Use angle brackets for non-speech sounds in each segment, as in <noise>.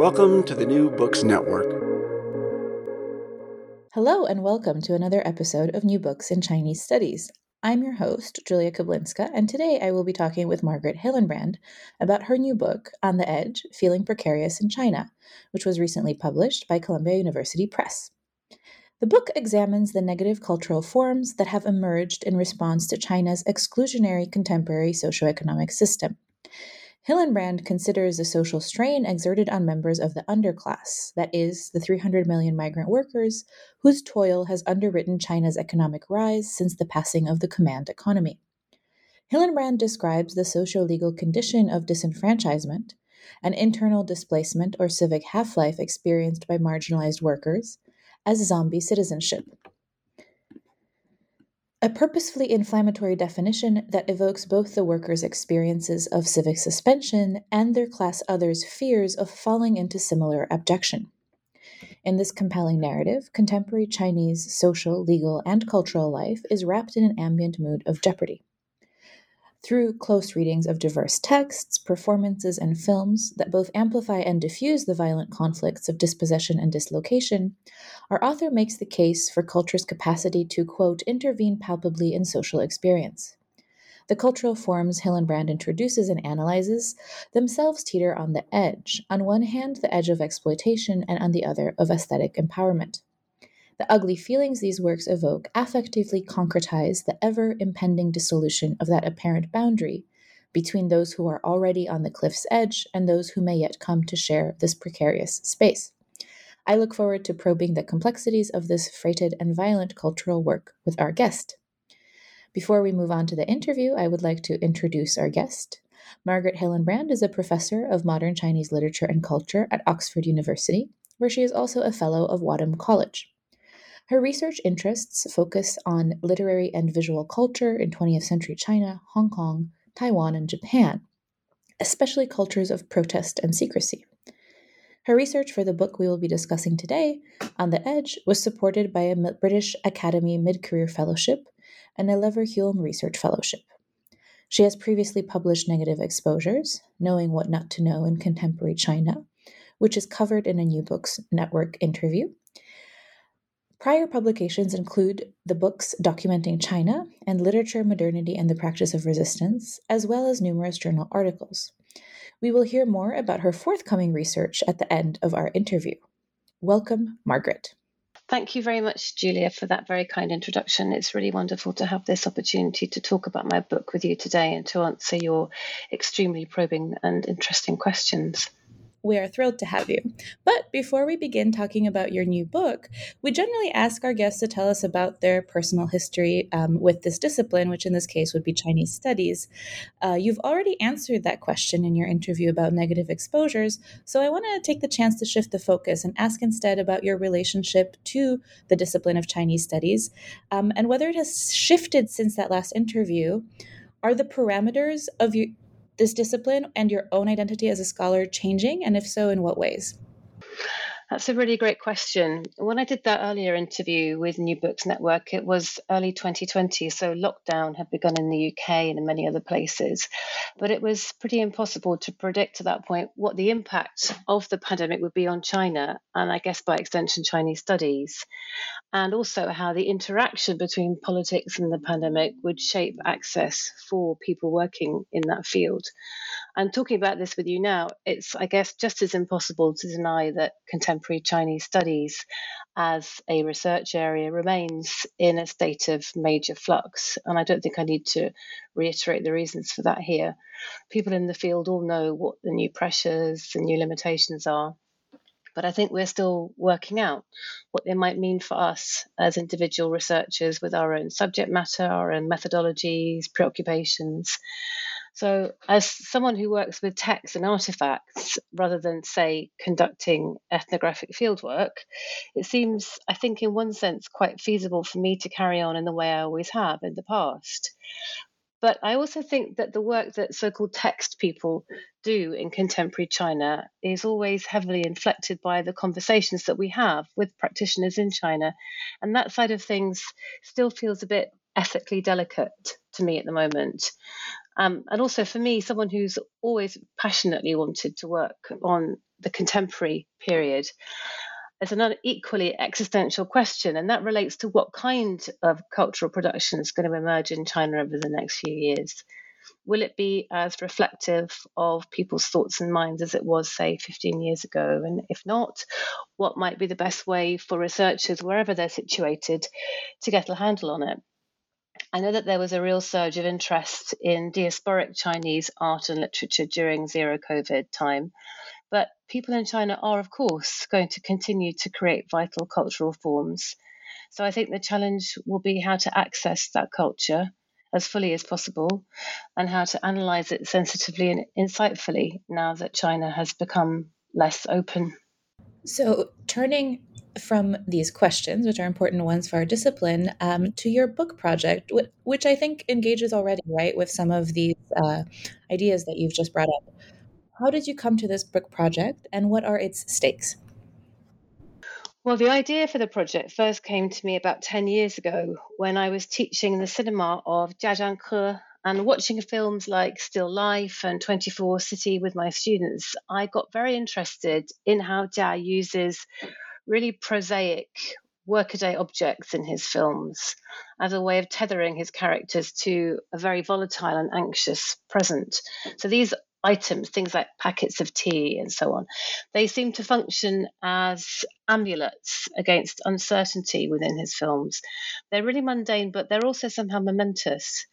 Welcome to the New Books Network. Hello, and welcome to another episode of New Books in Chinese Studies. I'm your host, Julia Keblinska, and today I will be talking with Margaret Hillenbrand about her new book, On the Edge Feeling Precarious in China, which was recently published by Columbia University Press. The book examines the negative cultural forms that have emerged in response to China's exclusionary contemporary socioeconomic system. Hillenbrand considers the social strain exerted on members of the underclass, that is, the 300 million migrant workers whose toil has underwritten China's economic rise since the passing of the command economy. Hillenbrand describes the socio legal condition of disenfranchisement, an internal displacement or civic half life experienced by marginalized workers, as zombie citizenship a purposefully inflammatory definition that evokes both the workers' experiences of civic suspension and their class others' fears of falling into similar abjection. In this compelling narrative, contemporary Chinese social, legal, and cultural life is wrapped in an ambient mood of jeopardy. Through close readings of diverse texts, performances, and films that both amplify and diffuse the violent conflicts of dispossession and dislocation, our author makes the case for culture's capacity to, quote, intervene palpably in social experience. The cultural forms Hillenbrand introduces and analyzes themselves teeter on the edge, on one hand, the edge of exploitation, and on the other, of aesthetic empowerment. The ugly feelings these works evoke affectively concretize the ever impending dissolution of that apparent boundary between those who are already on the cliff's edge and those who may yet come to share this precarious space. I look forward to probing the complexities of this freighted and violent cultural work with our guest. Before we move on to the interview, I would like to introduce our guest. Margaret Hillenbrand is a professor of modern Chinese literature and culture at Oxford University, where she is also a fellow of Wadham College. Her research interests focus on literary and visual culture in 20th century China, Hong Kong, Taiwan, and Japan, especially cultures of protest and secrecy. Her research for the book we will be discussing today, On the Edge, was supported by a British Academy Mid Career Fellowship and a Leverhulme Research Fellowship. She has previously published Negative Exposures, Knowing What Not to Know in Contemporary China, which is covered in a New Books Network interview, Prior publications include the books documenting China and Literature, Modernity, and the Practice of Resistance, as well as numerous journal articles. We will hear more about her forthcoming research at the end of our interview. Welcome, Margaret. Thank you very much, Julia, for that very kind introduction. It's really wonderful to have this opportunity to talk about my book with you today and to answer your extremely probing and interesting questions. We are thrilled to have you. But before we begin talking about your new book, we generally ask our guests to tell us about their personal history um, with this discipline, which in this case would be Chinese studies. Uh, you've already answered that question in your interview about negative exposures, so I want to take the chance to shift the focus and ask instead about your relationship to the discipline of Chinese studies um, and whether it has shifted since that last interview. Are the parameters of your this discipline and your own identity as a scholar changing? And if so, in what ways? That's a really great question. When I did that earlier interview with New Books Network, it was early 2020, so lockdown had begun in the UK and in many other places. But it was pretty impossible to predict at that point what the impact of the pandemic would be on China, and I guess by extension, Chinese studies, and also how the interaction between politics and the pandemic would shape access for people working in that field. And talking about this with you now, it's, I guess, just as impossible to deny that contemporary Chinese studies as a research area remains in a state of major flux. And I don't think I need to reiterate the reasons for that here. People in the field all know what the new pressures and new limitations are. But I think we're still working out what they might mean for us as individual researchers with our own subject matter, our own methodologies, preoccupations. So, as someone who works with texts and artifacts rather than, say, conducting ethnographic fieldwork, it seems, I think, in one sense, quite feasible for me to carry on in the way I always have in the past. But I also think that the work that so called text people do in contemporary China is always heavily inflected by the conversations that we have with practitioners in China. And that side of things still feels a bit ethically delicate to me at the moment. Um, and also for me, someone who's always passionately wanted to work on the contemporary period, it's an equally existential question, and that relates to what kind of cultural production is going to emerge in China over the next few years. Will it be as reflective of people's thoughts and minds as it was, say, 15 years ago? And if not, what might be the best way for researchers, wherever they're situated, to get a handle on it? I know that there was a real surge of interest in diasporic Chinese art and literature during zero COVID time, but people in China are, of course, going to continue to create vital cultural forms. So I think the challenge will be how to access that culture as fully as possible and how to analyze it sensitively and insightfully now that China has become less open. So, turning from these questions, which are important ones for our discipline, um, to your book project, which I think engages already, right, with some of these uh, ideas that you've just brought up. How did you come to this book project, and what are its stakes? Well, the idea for the project first came to me about 10 years ago when I was teaching in the cinema of Jia Zhangke and watching films like Still Life and 24 City with my students. I got very interested in how Jia uses really prosaic workaday objects in his films as a way of tethering his characters to a very volatile and anxious present. So these items, things like packets of tea and so on, they seem to function as amulets against uncertainty within his films. They're really mundane, but they're also somehow momentous.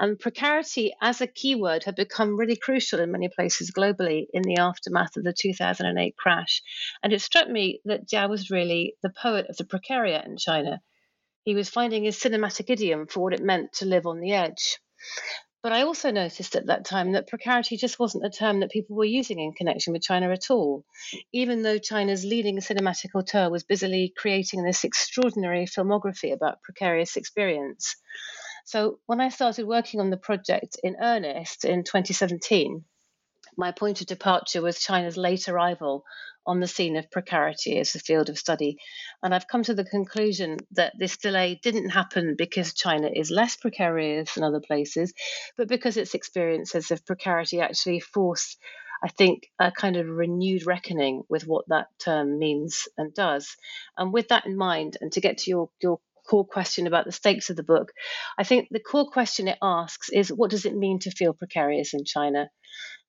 And precarity as a keyword had become really crucial in many places globally in the aftermath of the 2008 crash. And it struck me that Jia was really the poet of the precariat in China. He was finding his cinematic idiom for what it meant to live on the edge. But I also noticed at that time that precarity just wasn't a term that people were using in connection with China at all, even though China's leading cinematic auteur was busily creating this extraordinary filmography about precarious experience. So when I started working on the project in earnest in 2017, my point of departure was China's late arrival on the scene of precarity as a field of study. And I've come to the conclusion that this delay didn't happen because China is less precarious than other places, but because its experiences of precarity actually force, I think, a kind of renewed reckoning with what that term means and does. And with that in mind, and to get to your, your core question about the stakes of the book. I think the core question it asks is what does it mean to feel precarious in China?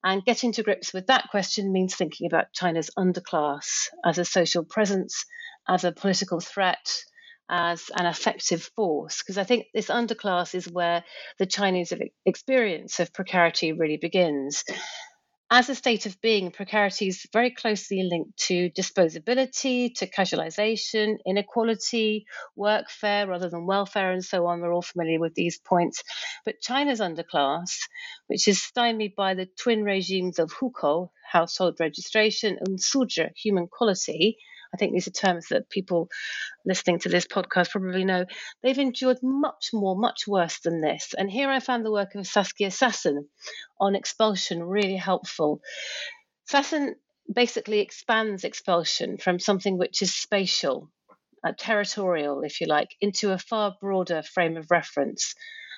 And getting to grips with that question means thinking about China's underclass as a social presence, as a political threat, as an effective force. Because I think this underclass is where the Chinese experience of precarity really begins as a state of being, precarity is very closely linked to disposability, to casualization, inequality, workfare rather than welfare, and so on. We're all familiar with these points. But China's underclass, which is stymied by the twin regimes of hukou, household registration, and suzhi, human quality, I think these are terms that people listening to this podcast probably know. They've endured much more, much worse than this. And here I found the work of Saskia Sassen on expulsion really helpful. Sassen basically expands expulsion from something which is spatial, uh, territorial, if you like, into a far broader frame of reference.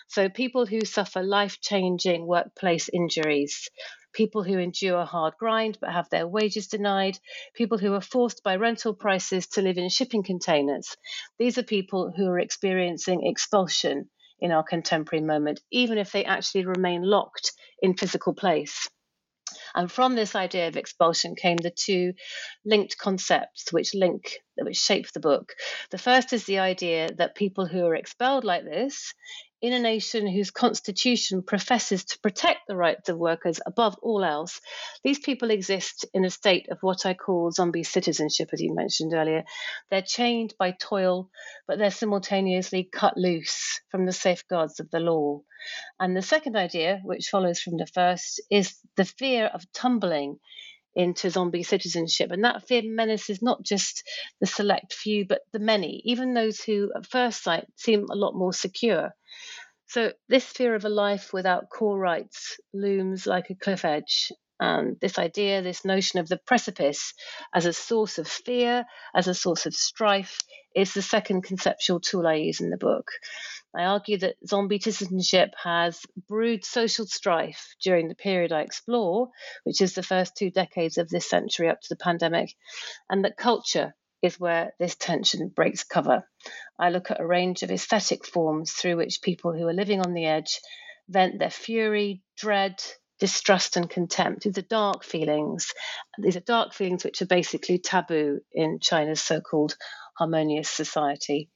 So, people who suffer life changing workplace injuries, people who endure hard grind but have their wages denied, people who are forced by rental prices to live in shipping containers. These are people who are experiencing expulsion in our contemporary moment, even if they actually remain locked in physical place. And from this idea of expulsion came the two linked concepts which link, which shape the book. The first is the idea that people who are expelled like this in a nation whose constitution professes to protect the rights of workers above all else, these people exist in a state of what I call zombie citizenship, as you mentioned earlier. They're chained by toil, but they're simultaneously cut loose from the safeguards of the law. And the second idea, which follows from the first, is the fear of tumbling into zombie citizenship. And that fear menaces not just the select few, but the many, even those who at first sight seem a lot more secure. So, this fear of a life without core rights looms like a cliff edge. And this idea, this notion of the precipice as a source of fear, as a source of strife, is the second conceptual tool I use in the book. I argue that zombie citizenship has brewed social strife during the period I explore, which is the first two decades of this century up to the pandemic, and that culture is where this tension breaks cover. I look at a range of aesthetic forms through which people who are living on the edge vent their fury, dread, distrust, and contempt. These are dark feelings. These are dark feelings which are basically taboo in China's so called harmonious society.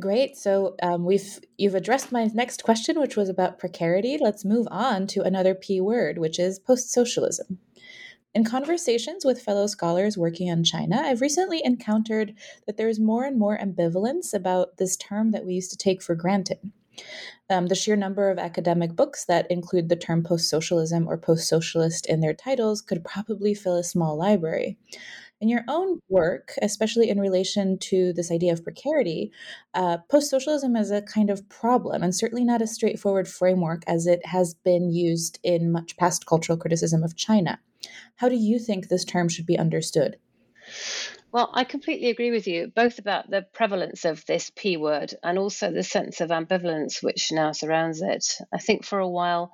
Great. So um, we've you've addressed my next question, which was about precarity. Let's move on to another P word, which is post-socialism. In conversations with fellow scholars working on China, I've recently encountered that there's more and more ambivalence about this term that we used to take for granted. Um, the sheer number of academic books that include the term post socialism or post socialist in their titles could probably fill a small library. In your own work, especially in relation to this idea of precarity, uh, post socialism is a kind of problem and certainly not a straightforward framework as it has been used in much past cultural criticism of China. How do you think this term should be understood? Well, I completely agree with you, both about the prevalence of this P word and also the sense of ambivalence which now surrounds it. I think for a while,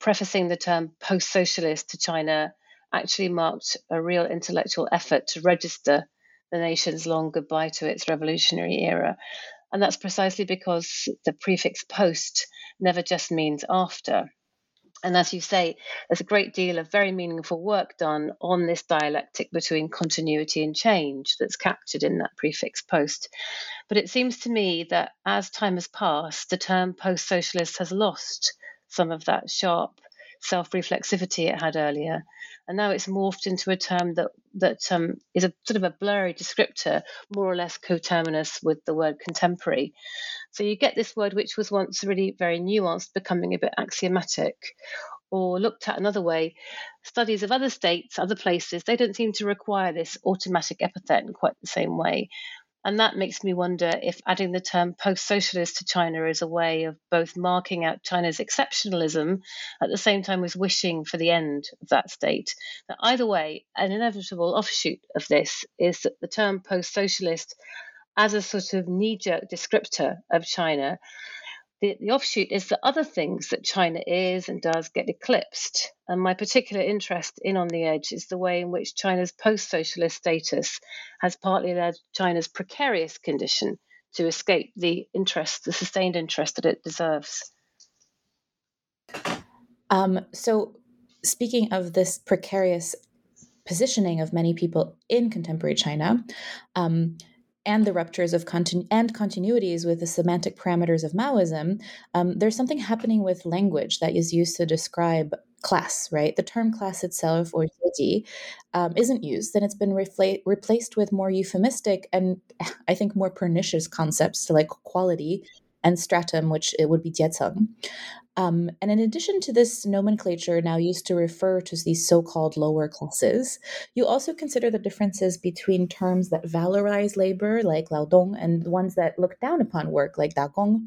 prefacing the term post socialist to China actually marked a real intellectual effort to register the nation's long goodbye to its revolutionary era. And that's precisely because the prefix post never just means after. And as you say, there's a great deal of very meaningful work done on this dialectic between continuity and change that's captured in that prefix post. But it seems to me that as time has passed, the term post socialist has lost some of that sharp self reflexivity it had earlier and now it's morphed into a term that that um, is a sort of a blurry descriptor, more or less coterminous with the word contemporary. So you get this word, which was once really very nuanced, becoming a bit axiomatic. Or looked at another way, studies of other states, other places, they don't seem to require this automatic epithet in quite the same way. And that makes me wonder if adding the term post socialist to China is a way of both marking out China's exceptionalism at the same time as wishing for the end of that state. Now, either way, an inevitable offshoot of this is that the term post socialist, as a sort of knee jerk descriptor of China, the, the offshoot is that other things that China is and does get eclipsed. And my particular interest in On the Edge is the way in which China's post socialist status has partly led China's precarious condition to escape the interest, the sustained interest that it deserves. Um, so, speaking of this precarious positioning of many people in contemporary China, um, and the ruptures of continu- and continuities with the semantic parameters of Maoism, um, there's something happening with language that is used to describe class, right? The term class itself, or jieji, um, isn't used, and it's been refla- replaced with more euphemistic and I think more pernicious concepts like quality and stratum, which it would be jieceng. Um, and in addition to this nomenclature now used to refer to these so called lower classes, you also consider the differences between terms that valorize labor, like laodong, and ones that look down upon work, like dagong.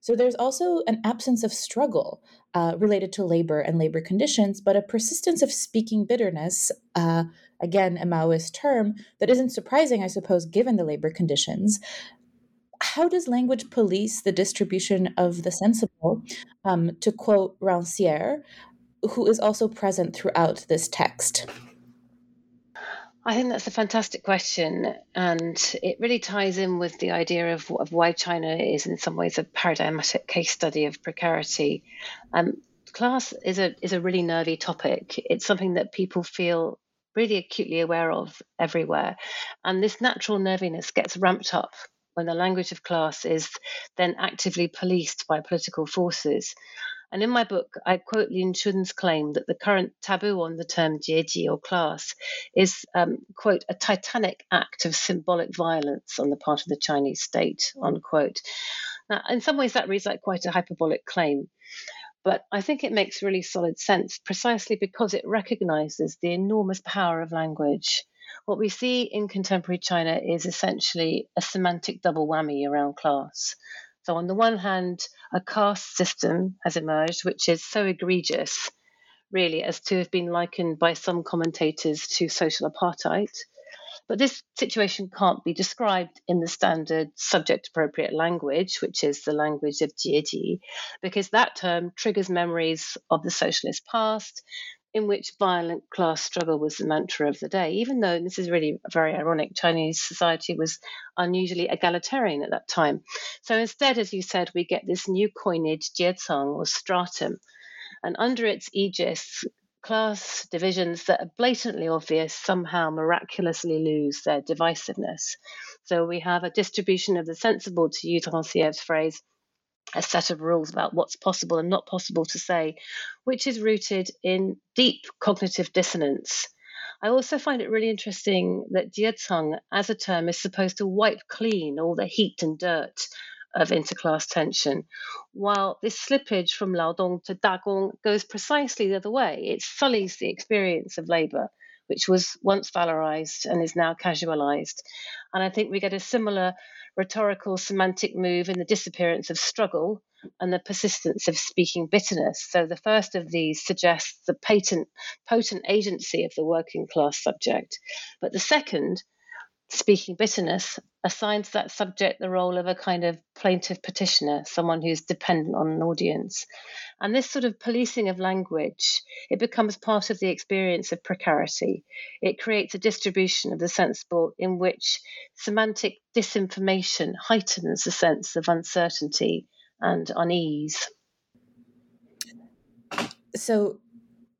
So there's also an absence of struggle uh, related to labor and labor conditions, but a persistence of speaking bitterness, uh, again, a Maoist term, that isn't surprising, I suppose, given the labor conditions, how does language police the distribution of the sensible? Um, to quote Rancière, who is also present throughout this text. I think that's a fantastic question, and it really ties in with the idea of, of why China is, in some ways, a paradigmatic case study of precarity. Um, class is a is a really nervy topic. It's something that people feel really acutely aware of everywhere, and this natural nerviness gets ramped up when the language of class is then actively policed by political forces. And in my book, I quote Lin Chun's claim that the current taboo on the term jieji or class is, um, quote, a titanic act of symbolic violence on the part of the Chinese state, unquote. Now, in some ways, that reads like quite a hyperbolic claim. But I think it makes really solid sense precisely because it recognizes the enormous power of language what we see in contemporary China is essentially a semantic double whammy around class. So, on the one hand, a caste system has emerged, which is so egregious, really, as to have been likened by some commentators to social apartheid. But this situation can't be described in the standard subject appropriate language, which is the language of Jieji, because that term triggers memories of the socialist past, in which violent class struggle was the mantra of the day, even though this is really very ironic, Chinese society was unusually egalitarian at that time. So instead, as you said, we get this new coinage, jieceng or stratum, and under its aegis, class divisions that are blatantly obvious somehow miraculously lose their divisiveness. So we have a distribution of the sensible, to use Rancière's phrase, a set of rules about what's possible and not possible to say, which is rooted in deep cognitive dissonance. I also find it really interesting that jieceng as a term is supposed to wipe clean all the heat and dirt of interclass tension, while this slippage from Laodong to Dagong goes precisely the other way. It sullies the experience of labour, which was once valorized and is now casualized. And I think we get a similar rhetorical semantic move in the disappearance of struggle and the persistence of speaking bitterness. So the first of these suggests the patent, potent agency of the working class subject, but the second speaking bitterness assigns that subject the role of a kind of plaintive petitioner, someone who's dependent on an audience. And this sort of policing of language, it becomes part of the experience of precarity. It creates a distribution of the sensible in which semantic disinformation heightens the sense of uncertainty and unease. So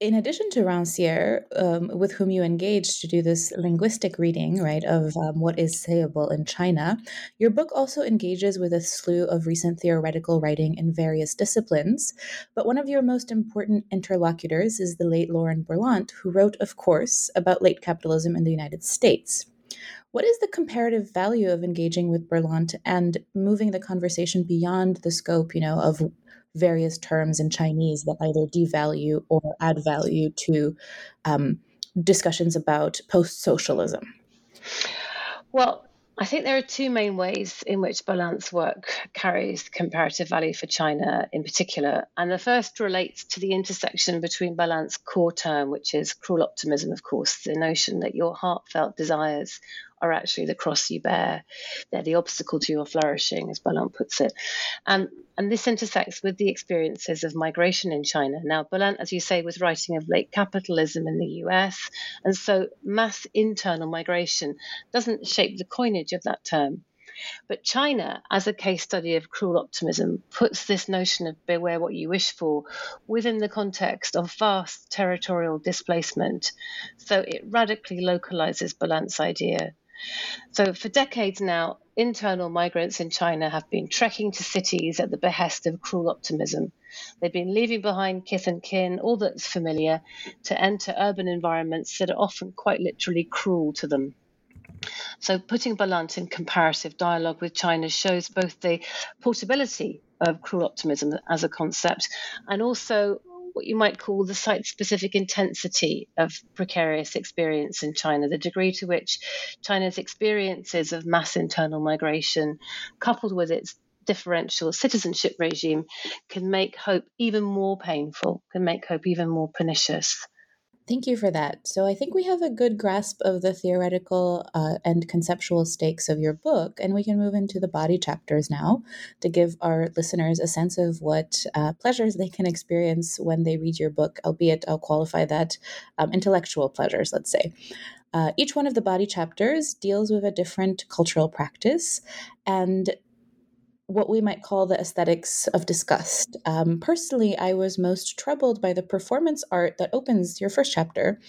in addition to Rancière, um, with whom you engaged to do this linguistic reading, right, of um, what is sayable in China, your book also engages with a slew of recent theoretical writing in various disciplines. But one of your most important interlocutors is the late Lauren Berlant, who wrote, of course, about late capitalism in the United States. What is the comparative value of engaging with Berlant and moving the conversation beyond the scope, you know, of various terms in Chinese that either devalue or add value to um, discussions about post socialism? Well, I think there are two main ways in which Berlant's work carries comparative value for China in particular. And the first relates to the intersection between Berlant's core term, which is cruel optimism, of course, the notion that your heartfelt desires are actually the cross you bear. They're the obstacle to your flourishing, as Berlant puts it. And, and this intersects with the experiences of migration in China. Now, Berlant, as you say, was writing of late capitalism in the US, and so mass internal migration doesn't shape the coinage of that term. But China, as a case study of cruel optimism, puts this notion of beware what you wish for within the context of vast territorial displacement. So it radically localizes Berlant's idea. So, for decades now, internal migrants in China have been trekking to cities at the behest of cruel optimism. They've been leaving behind kith and kin, all that's familiar, to enter urban environments that are often quite literally cruel to them. So, putting Berlant in comparative dialogue with China shows both the portability of cruel optimism as a concept and also what you might call the site specific intensity of precarious experience in China, the degree to which China's experiences of mass internal migration, coupled with its differential citizenship regime, can make hope even more painful, can make hope even more pernicious. Thank you for that. So, I think we have a good grasp of the theoretical uh, and conceptual stakes of your book, and we can move into the body chapters now to give our listeners a sense of what uh, pleasures they can experience when they read your book, albeit I'll qualify that um, intellectual pleasures, let's say. Uh, each one of the body chapters deals with a different cultural practice, and what we might call the aesthetics of disgust. Um, personally, I was most troubled by the performance art that opens your first chapter,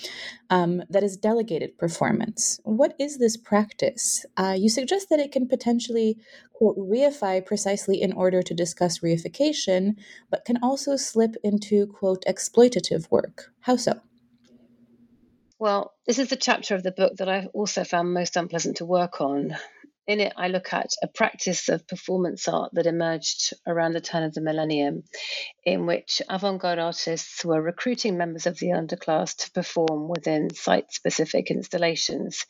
um, that is delegated performance. What is this practice? Uh, you suggest that it can potentially, quote, reify precisely in order to discuss reification, but can also slip into, quote, exploitative work. How so? Well, this is the chapter of the book that I've also found most unpleasant to work on. In it, I look at a practice of performance art that emerged around the turn of the millennium, in which avant garde artists were recruiting members of the underclass to perform within site specific installations.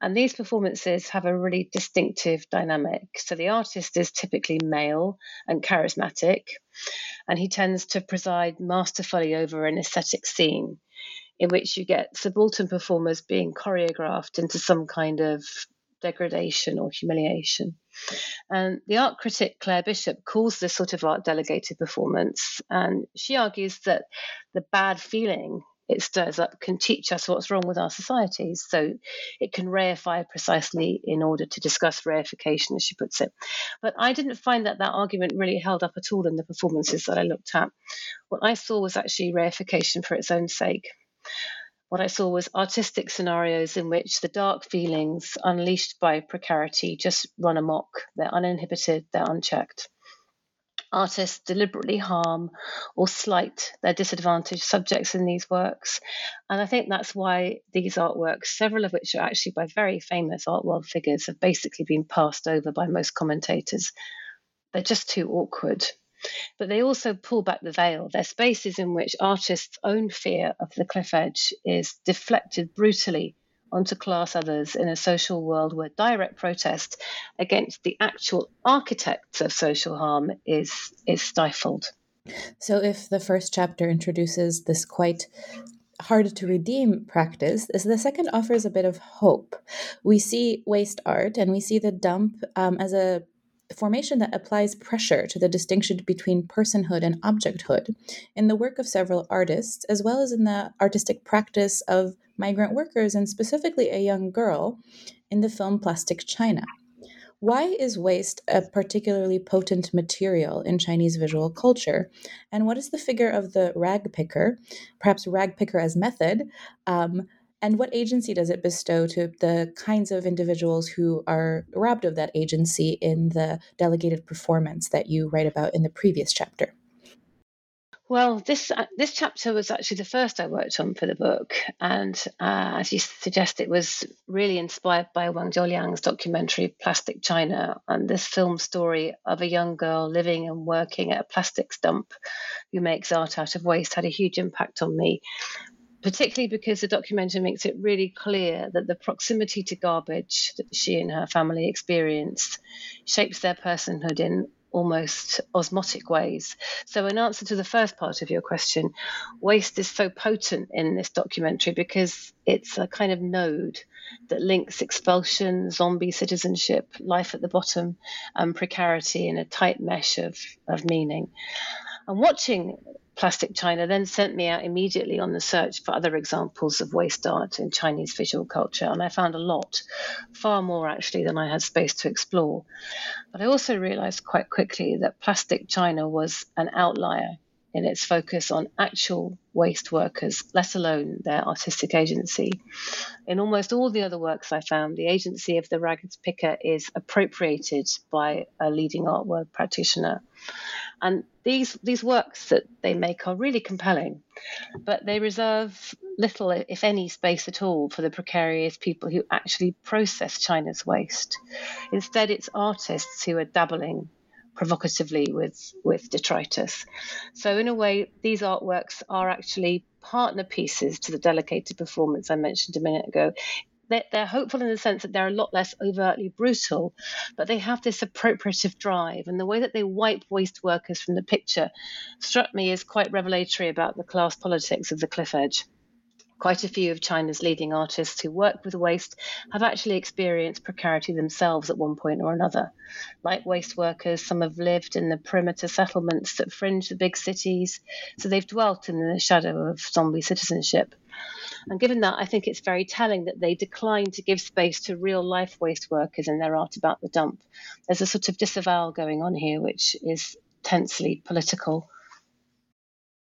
And these performances have a really distinctive dynamic. So the artist is typically male and charismatic, and he tends to preside masterfully over an aesthetic scene in which you get subaltern performers being choreographed into some kind of degradation or humiliation. And the art critic Claire Bishop calls this sort of art delegated performance, and she argues that the bad feeling it stirs up can teach us what's wrong with our societies. So it can reify precisely in order to discuss reification, as she puts it. But I didn't find that that argument really held up at all in the performances that I looked at. What I saw was actually reification for its own sake what I saw was artistic scenarios in which the dark feelings unleashed by precarity just run amok. They're uninhibited, they're unchecked. Artists deliberately harm or slight their disadvantaged subjects in these works. And I think that's why these artworks, several of which are actually by very famous art world figures, have basically been passed over by most commentators. They're just too awkward. But they also pull back the veil. They're spaces in which artists' own fear of the cliff edge is deflected brutally onto class others in a social world where direct protest against the actual architects of social harm is, is stifled. So, if the first chapter introduces this quite hard to redeem practice, the second offers a bit of hope. We see waste art and we see the dump um, as a formation that applies pressure to the distinction between personhood and objecthood in the work of several artists, as well as in the artistic practice of migrant workers and specifically a young girl in the film Plastic China. Why is waste a particularly potent material in Chinese visual culture? And what is the figure of the rag picker, perhaps rag picker as method, um, and what agency does it bestow to the kinds of individuals who are robbed of that agency in the delegated performance that you write about in the previous chapter? Well, this uh, this chapter was actually the first I worked on for the book, and uh, as you suggest, it was really inspired by Wang Jiuliang's documentary "Plastic China" and this film story of a young girl living and working at a plastics dump who makes art out of waste had a huge impact on me particularly because the documentary makes it really clear that the proximity to garbage that she and her family experienced shapes their personhood in almost osmotic ways. So, in answer to the first part of your question, waste is so potent in this documentary because it's a kind of node that links expulsion, zombie citizenship, life at the bottom, and precarity in a tight mesh of, of meaning. And watching Plastic China then sent me out immediately on the search for other examples of waste art in Chinese visual culture, and I found a lot, far more actually than I had space to explore. But I also realized quite quickly that Plastic China was an outlier in its focus on actual waste workers, let alone their artistic agency. In almost all the other works I found, the agency of the ragged picker is appropriated by a leading art world practitioner. And these these works that they make are really compelling, but they reserve little, if any, space at all for the precarious people who actually process China's waste. Instead, it's artists who are dabbling provocatively with, with detritus. So, in a way, these artworks are actually partner pieces to the delegated performance I mentioned a minute ago. They're, they're hopeful in the sense that they're a lot less overtly brutal, but they have this appropriative drive. And the way that they wipe waste workers from the picture struck me as quite revelatory about the class politics of the cliff edge. Quite a few of China's leading artists who work with waste have actually experienced precarity themselves at one point or another. Like waste workers, some have lived in the perimeter settlements that fringe the big cities, so they've dwelt in the shadow of zombie citizenship. And given that, I think it's very telling that they decline to give space to real life waste workers in their art about the dump. There's a sort of disavowal going on here, which is tensely political.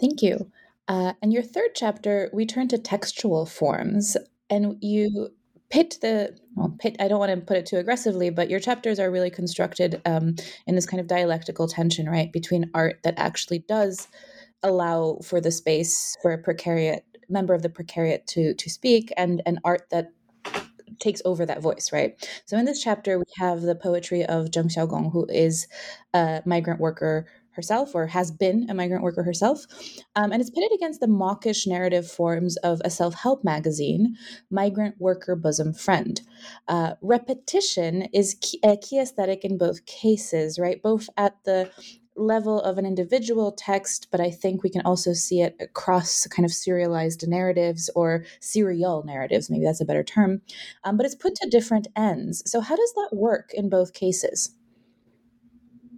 Thank you. Uh, and your third chapter, we turn to textual forms, and you pit the well, pit. I don't want to put it too aggressively, but your chapters are really constructed um, in this kind of dialectical tension, right, between art that actually does allow for the space for a precariat member of the precariat to to speak, and and art that takes over that voice, right? So in this chapter, we have the poetry of Zheng Xiaoqiong, who is a migrant worker herself or has been a migrant worker herself. Um, and it's pitted against the mawkish narrative forms of a self help magazine, Migrant Worker Bosom Friend. Uh, repetition is key, a key aesthetic in both cases, right? Both at the level of an individual text, but I think we can also see it across kind of serialized narratives or serial narratives. Maybe that's a better term. Um, but it's put to different ends. So, how does that work in both cases?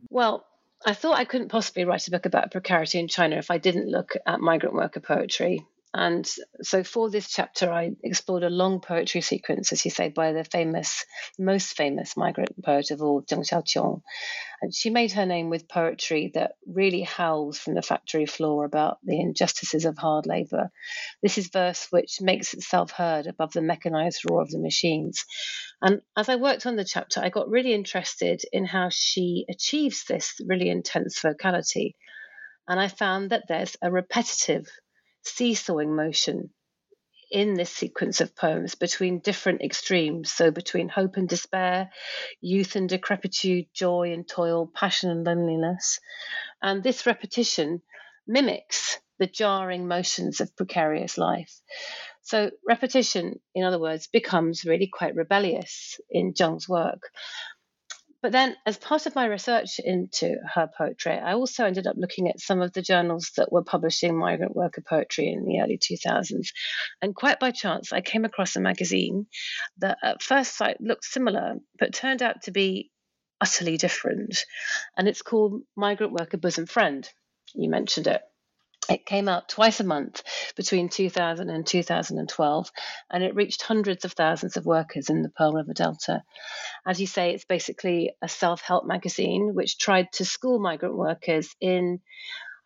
Well, I thought I couldn't possibly write a book about precarity in China if I didn't look at migrant worker poetry. And so for this chapter, I explored a long poetry sequence, as you say, by the famous, most famous migrant poet of all, Zheng Xiaoqiong. And she made her name with poetry that really howls from the factory floor about the injustices of hard labor. This is verse which makes itself heard above the mechanized roar of the machines. And as I worked on the chapter, I got really interested in how she achieves this really intense vocality. And I found that there's a repetitive seesawing motion in this sequence of poems between different extremes. So, between hope and despair, youth and decrepitude, joy and toil, passion and loneliness. And this repetition mimics the jarring motions of precarious life. So, repetition, in other words, becomes really quite rebellious in Zheng's work. But then, as part of my research into her poetry, I also ended up looking at some of the journals that were publishing migrant worker poetry in the early 2000s. And quite by chance, I came across a magazine that at first sight looked similar, but turned out to be utterly different. And it's called Migrant Worker Bosom Friend. You mentioned it. It came out twice a month between 2000 and 2012, and it reached hundreds of thousands of workers in the Pearl River Delta. As you say, it's basically a self help magazine which tried to school migrant workers in.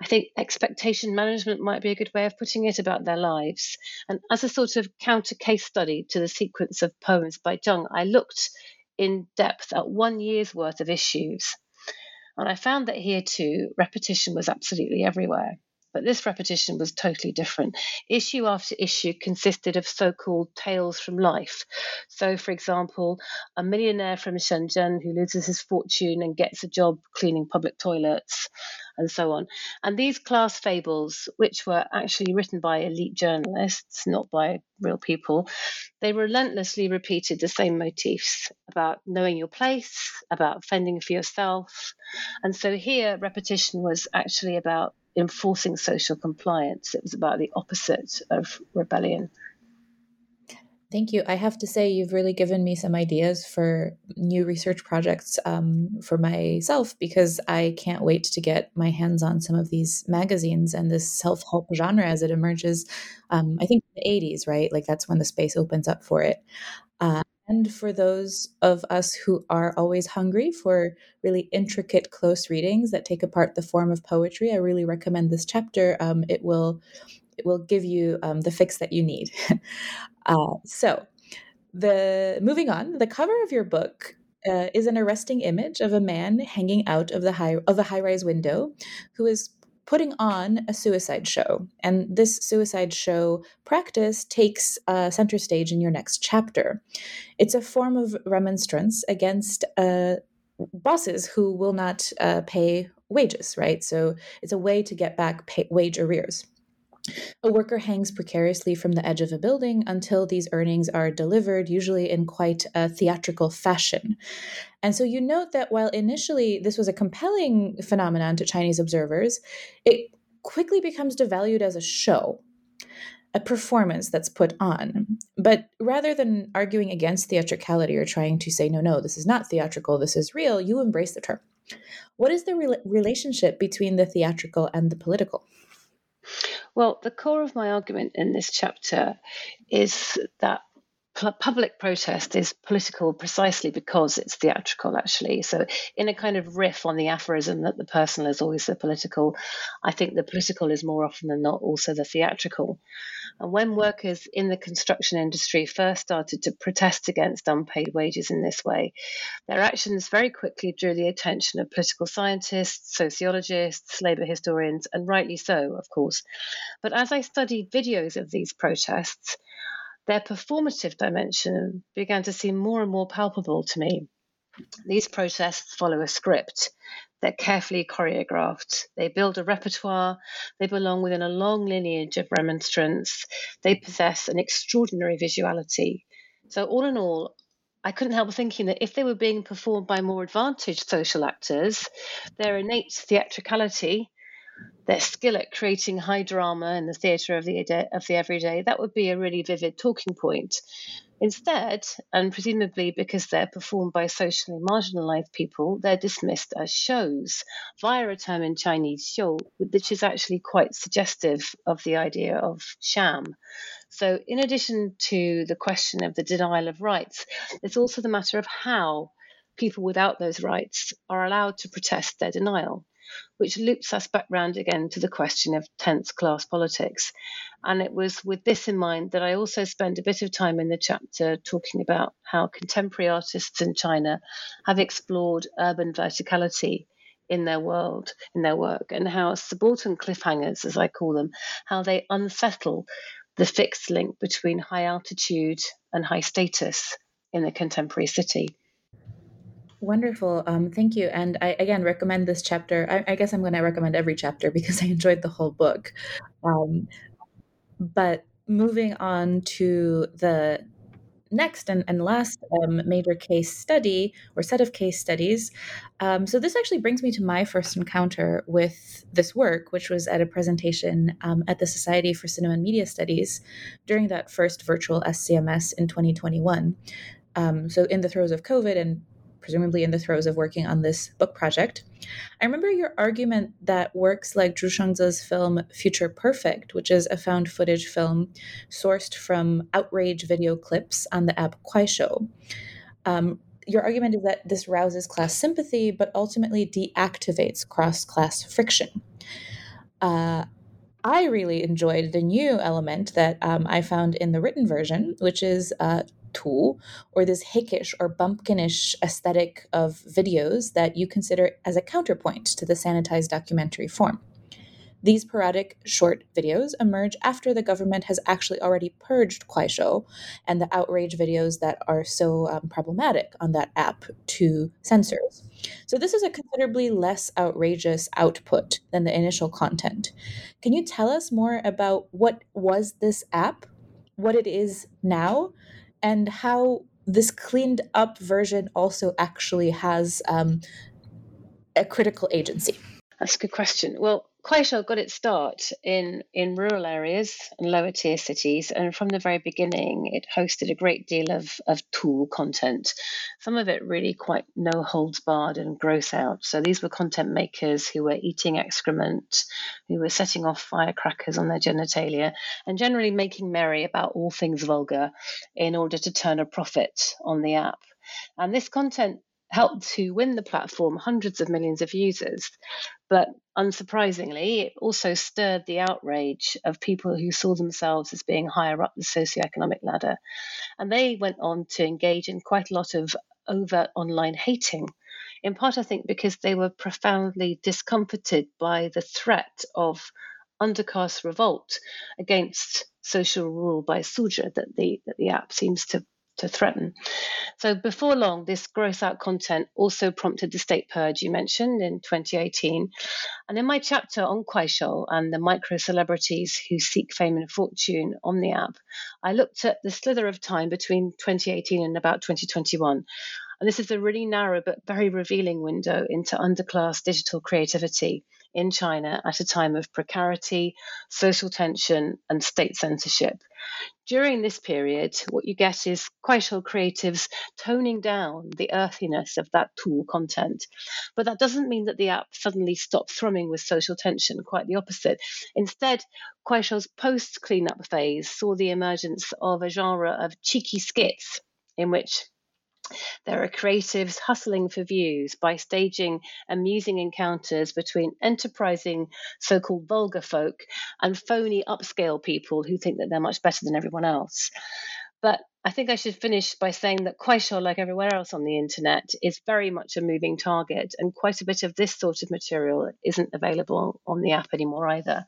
I think expectation management might be a good way of putting it about their lives. And as a sort of counter case study to the sequence of poems by Zheng, I looked in depth at one year's worth of issues. And I found that here too, repetition was absolutely everywhere. But this repetition was totally different. Issue after issue consisted of so called tales from life. So, for example, a millionaire from Shenzhen who loses his fortune and gets a job cleaning public toilets, and so on. And these class fables, which were actually written by elite journalists, not by real people, they relentlessly repeated the same motifs about knowing your place, about fending for yourself. And so here, repetition was actually about enforcing social compliance. It was about the opposite of rebellion. Thank you. I have to say, you've really given me some ideas for new research projects um, for myself because I can't wait to get my hands on some of these magazines and this self help genre as it emerges. Um, I think the 80s, right? Like that's when the space opens up for it. Uh, and for those of us who are always hungry for really intricate, close readings that take apart the form of poetry, I really recommend this chapter. Um, it will it will give you um, the fix that you need. <laughs> uh, so, the moving on, the cover of your book uh, is an arresting image of a man hanging out of the high of a high rise window, who is putting on a suicide show. And this suicide show practice takes uh, center stage in your next chapter. It's a form of remonstrance against uh, bosses who will not uh, pay wages, right? So it's a way to get back pay- wage arrears. A worker hangs precariously from the edge of a building until these earnings are delivered, usually in quite a theatrical fashion. And so you note that while initially this was a compelling phenomenon to Chinese observers, it quickly becomes devalued as a show, a performance that's put on. But rather than arguing against theatricality or trying to say, no, no, this is not theatrical, this is real, you embrace the term. What is the re- relationship between the theatrical and the political? Well, the core of my argument in this chapter is that public protest is political precisely because it's theatrical, actually. So, in a kind of riff on the aphorism that the personal is always the political, I think the political is more often than not also the theatrical. And when workers in the construction industry first started to protest against unpaid wages in this way, their actions very quickly drew the attention of political scientists, sociologists, labour historians, and rightly so, of course. But as I studied videos of these protests, their performative dimension began to seem more and more palpable to me. These protests follow a script. They're carefully choreographed. They build a repertoire. They belong within a long lineage of remonstrance. They possess an extraordinary visuality. So, all in all, I couldn't help thinking that if they were being performed by more advantaged social actors, their innate theatricality their skill at creating high drama in the theatre of the of the everyday, that would be a really vivid talking point. Instead, and presumably because they're performed by socially marginalized people, they're dismissed as shows via a term in Chinese, "show," which is actually quite suggestive of the idea of sham. So, in addition to the question of the denial of rights, there's also the matter of how people without those rights are allowed to protest their denial which loops us back round again to the question of tense class politics. And it was with this in mind that I also spend a bit of time in the chapter talking about how contemporary artists in China have explored urban verticality in their world, in their work, and how subaltern cliffhangers, as I call them, how they unsettle the fixed link between high altitude and high status in the contemporary city. Wonderful. Um, thank you. And I again recommend this chapter. I, I guess I'm going to recommend every chapter <laughs> because I enjoyed the whole book. Um, but moving on to the next and, and last um, major case study or set of case studies. Um, so, this actually brings me to my first encounter with this work, which was at a presentation um, at the Society for Cinema and Media Studies during that first virtual SCMS in 2021. Um, so, in the throes of COVID and presumably in the throes of working on this book project. I remember your argument that works like Zhu film Future Perfect, which is a found footage film sourced from outrage video clips on the app Kuaishou. Um, your argument is that this rouses class sympathy, but ultimately deactivates cross class friction. Uh, I really enjoyed the new element that um, I found in the written version, which is uh, tu or this hickish or bumpkinish aesthetic of videos that you consider as a counterpoint to the sanitized documentary form. These parodic short videos emerge after the government has actually already purged Kuaishou and the outrage videos that are so um, problematic on that app to censors. So, this is a considerably less outrageous output than the initial content. Can you tell us more about what was this app, what it is now, and how this cleaned up version also actually has um, a critical agency? That's a good question. Well, Kuaishou got its start in, in rural areas and lower tier cities, and from the very beginning, it hosted a great deal of, of tu content. Some of it really quite no holds barred and gross out. So these were content makers who were eating excrement, who were setting off firecrackers on their genitalia, and generally making merry about all things vulgar in order to turn a profit on the app. And this content helped to win the platform hundreds of millions of users. But unsurprisingly, it also stirred the outrage of people who saw themselves as being higher up the socioeconomic ladder. And they went on to engage in quite a lot of overt online hating. In part, I think, because they were profoundly discomforted by the threat of underclass revolt against social rule by Suzhi that the that the app seems to to threaten. So before long, this gross out content also prompted the state purge you mentioned in 2018. And in my chapter on Kuaishou and the micro celebrities who seek fame and fortune on the app, I looked at the slither of time between 2018 and about 2021. And this is a really narrow but very revealing window into underclass digital creativity in China at a time of precarity, social tension, and state censorship. During this period, what you get is Kuaishou creatives toning down the earthiness of that tu content. But that doesn't mean that the app suddenly stopped thrumming with social tension, quite the opposite. Instead, Kuaishou's post cleanup phase saw the emergence of a genre of cheeky skits in which there are creatives hustling for views by staging amusing encounters between enterprising so called vulgar folk and phony upscale people who think that they're much better than everyone else. But I think I should finish by saying that Kuaishou, like everywhere else on the internet, is very much a moving target, and quite a bit of this sort of material isn't available on the app anymore either.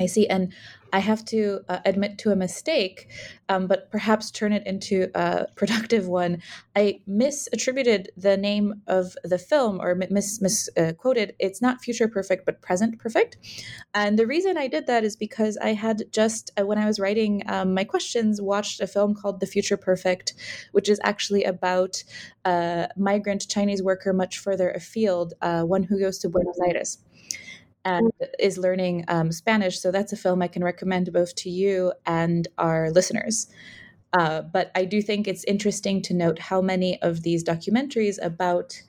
I see. And I have to uh, admit to a mistake, um, but perhaps turn it into a <laughs> productive one. I misattributed the name of the film or mis misquoted. Uh, it's not future perfect, but present perfect. And the reason I did that is because I had just, uh, when I was writing um, my questions, watched a film called The Future Perfect, which is actually about a migrant Chinese worker much further afield, uh, one who goes to Buenos Aires and is learning um, Spanish. So that's a film I can recommend both to you and our listeners. Uh, but I do think it's interesting to note how many of these documentaries about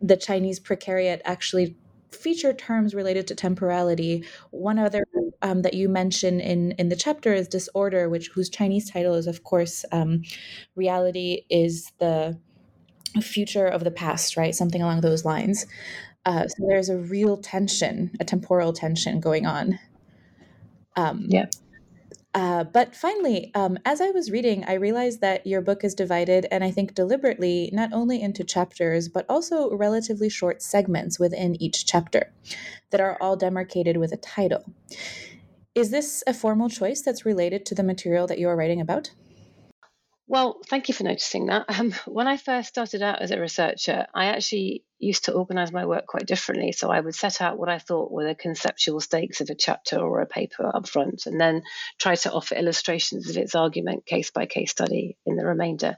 the Chinese precariat actually feature terms related to temporality. One other um, that you mention in in the chapter is disorder, which whose Chinese title is of course um, reality is the future of the past, right? Something along those lines. Uh, so there's a real tension, a temporal tension going on. Um, yeah. Uh, but finally, um, as I was reading, I realized that your book is divided, and I think deliberately, not only into chapters, but also relatively short segments within each chapter that are all demarcated with a title. Is this a formal choice that's related to the material that you are writing about? Well, thank you for noticing that. Um, when I first started out as a researcher, I actually used to organize my work quite differently. So I would set out what I thought were the conceptual stakes of a chapter or a paper up front, and then try to offer illustrations of its argument case by case study in the remainder.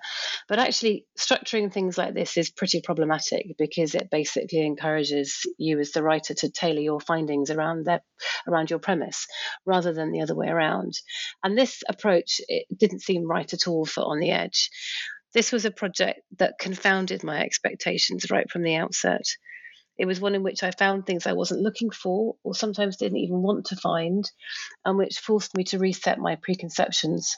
But actually, structuring things like this is pretty problematic because it basically encourages you as the writer to tailor your findings around that around your premise rather than the other way around. And this approach it didn't seem right at all for On the Edge. This was a project that confounded my expectations right from the outset. It was one in which I found things I wasn't looking for, or sometimes didn't even want to find, and which forced me to reset my preconceptions.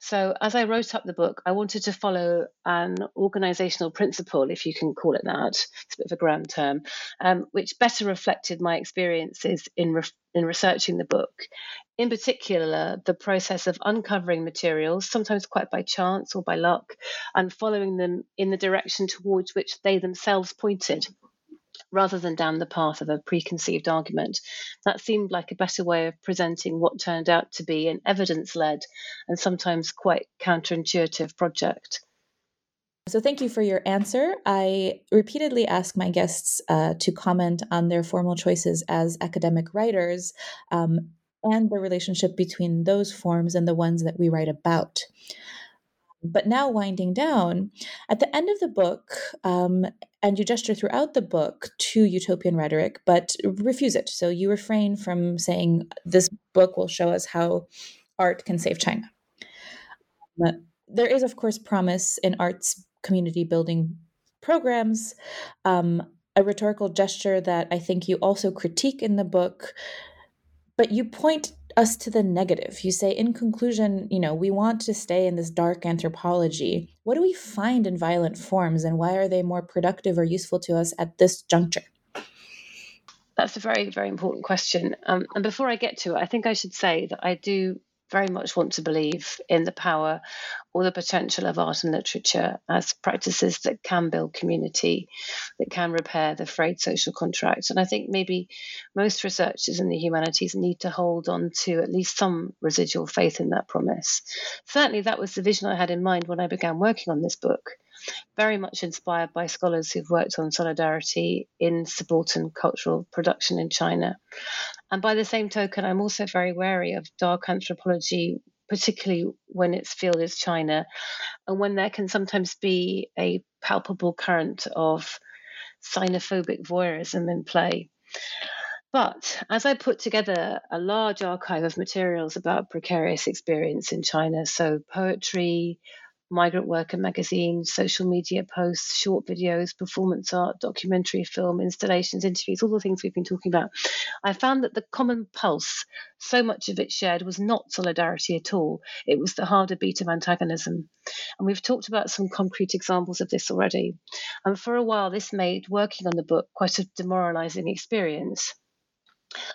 So, as I wrote up the book, I wanted to follow an organizational principle, if you can call it that, it's a bit of a grand term, um, which better reflected my experiences in, re- in researching the book. In particular, the process of uncovering materials, sometimes quite by chance or by luck, and following them in the direction towards which they themselves pointed. Rather than down the path of a preconceived argument. That seemed like a better way of presenting what turned out to be an evidence led and sometimes quite counterintuitive project. So, thank you for your answer. I repeatedly ask my guests uh, to comment on their formal choices as academic writers um, and the relationship between those forms and the ones that we write about. But now, winding down, at the end of the book, um, and you gesture throughout the book to utopian rhetoric, but refuse it. So you refrain from saying, This book will show us how art can save China. But there is, of course, promise in arts community building programs. Um, a rhetorical gesture that I think you also critique in the book, but you point us to the negative. You say, in conclusion, you know, we want to stay in this dark anthropology. What do we find in violent forms, and why are they more productive or useful to us at this juncture? That's a very, very important question. Um, and before I get to it, I think I should say that I do very much want to believe in the power or the potential of art and literature as practices that can build community, that can repair the frayed social contract. And I think maybe most researchers in the humanities need to hold on to at least some residual faith in that promise. Certainly, that was the vision I had in mind when I began working on this book very much inspired by scholars who've worked on solidarity in subaltern cultural production in China. And by the same token, I'm also very wary of dark anthropology, particularly when its field is China, and when there can sometimes be a palpable current of xenophobic voyeurism in play. But as I put together a large archive of materials about precarious experience in China, so poetry, migrant worker magazines, social media posts, short videos, performance art, documentary film, installations, interviews, all the things we've been talking about, I found that the common pulse, so much of it shared, was not solidarity at all. It was the harder beat of antagonism. And we've talked about some concrete examples of this already. And for a while, this made working on the book quite a demoralizing experience.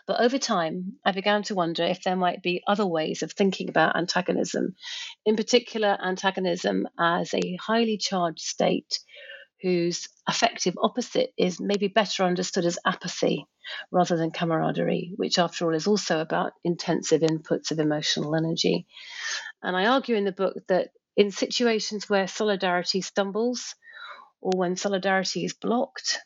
But over time, I began to wonder if there might be other ways of thinking about antagonism, in particular, antagonism as a highly charged state whose affective opposite is maybe better understood as apathy rather than camaraderie, which, after all, is also about intensive inputs of emotional energy. And I argue in the book that in situations where solidarity stumbles or when solidarity is blocked,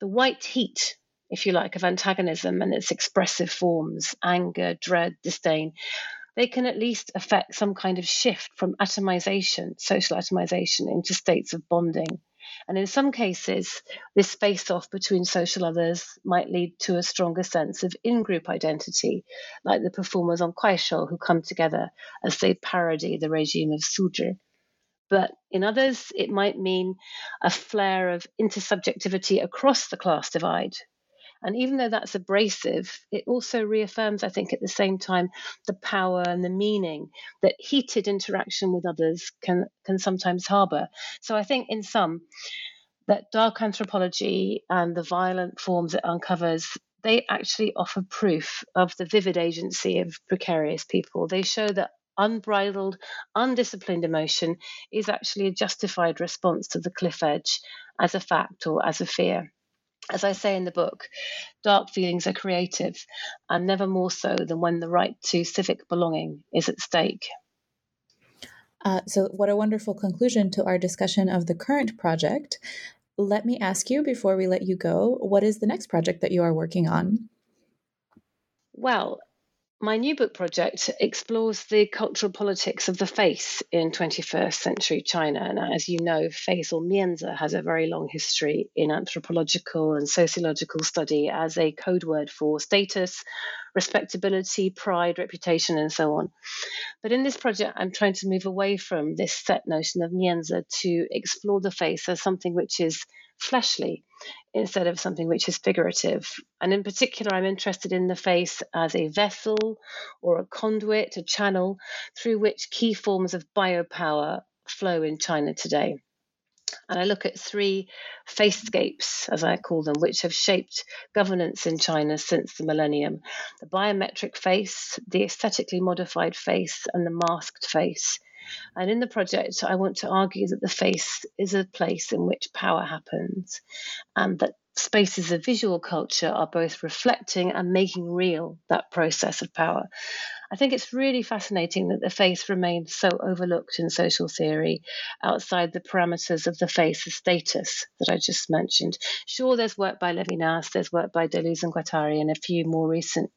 the white heat if you like, of antagonism and its expressive forms anger, dread, disdain they can at least affect some kind of shift from atomization, social atomization, into states of bonding. And in some cases, this face off between social others might lead to a stronger sense of in group identity, like the performers on Kuaishou who come together as they parody the regime of Suzhi. But in others, it might mean a flare of intersubjectivity across the class divide, and even though that's abrasive, it also reaffirms, I think, at the same time, the power and the meaning that heated interaction with others can, can sometimes harbor. So I think, in sum, that dark anthropology and the violent forms it uncovers they actually offer proof of the vivid agency of precarious people. They show that unbridled, undisciplined emotion is actually a justified response to the cliff edge as a fact or as a fear. As I say in the book, dark feelings are creative and never more so than when the right to civic belonging is at stake. Uh, so, what a wonderful conclusion to our discussion of the current project. Let me ask you before we let you go what is the next project that you are working on? Well, my new book project explores the cultural politics of the face in 21st century China. And as you know, face or mianzi has a very long history in anthropological and sociological study as a code word for status, respectability, pride, reputation, and so on. But in this project, I'm trying to move away from this set notion of mianzi to explore the face as something which is fleshly instead of something which is figurative. And in particular, I'm interested in the face as a vessel or a conduit, a channel through which key forms of biopower flow in China today. And I look at three facescapes, as I call them, which have shaped governance in China since the millennium the biometric face, the aesthetically modified face, and the masked face. And in the project, I want to argue that the face is a place in which power happens and that spaces of visual culture are both reflecting and making real that process of power. I think it's really fascinating that the face remains so overlooked in social theory outside the parameters of the face of status that I just mentioned. Sure, there's work by Levinas, there's work by Deleuze and Guattari, and a few more recent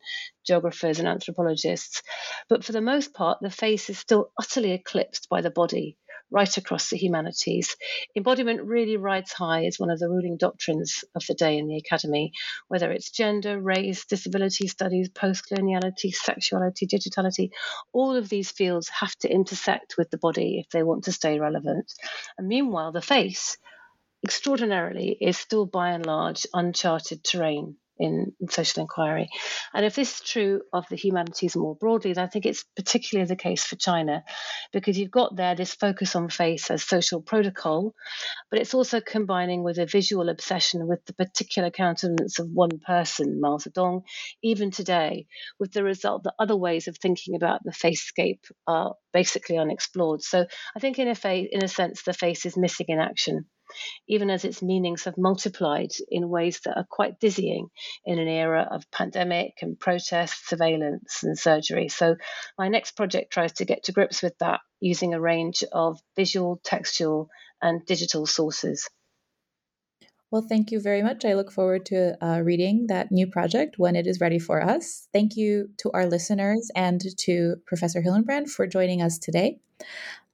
geographers and anthropologists. But for the most part, the face is still utterly eclipsed by the body right across the humanities. Embodiment really rides high as one of the ruling doctrines of the day in the academy, whether it's gender, race, disability studies, post coloniality, sexuality, digitality. All of these fields have to intersect with the body if they want to stay relevant. And meanwhile, the face, extraordinarily, is still by and large uncharted terrain in, social inquiry. And if this is true of the humanities more broadly, then I think it's particularly the case for China, because you've got there this focus on face as social protocol, but it's also combining with a visual obsession with the particular countenance of one person, Mao Zedong, even today, with the result that other ways of thinking about the facescape are basically unexplored. So I think in a, fa- in a sense, the face is missing in action even as its meanings have multiplied in ways that are quite dizzying in an era of pandemic and protest, surveillance, and surgery. So, my next project tries to get to grips with that using a range of visual, textual, and digital sources. Well, thank you very much. I look forward to uh, reading that new project when it is ready for us. Thank you to our listeners and to Professor Hillenbrand for joining us today.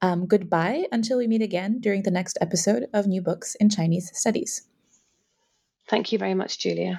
Um, goodbye until we meet again during the next episode of New Books in Chinese Studies. Thank you very much, Julia.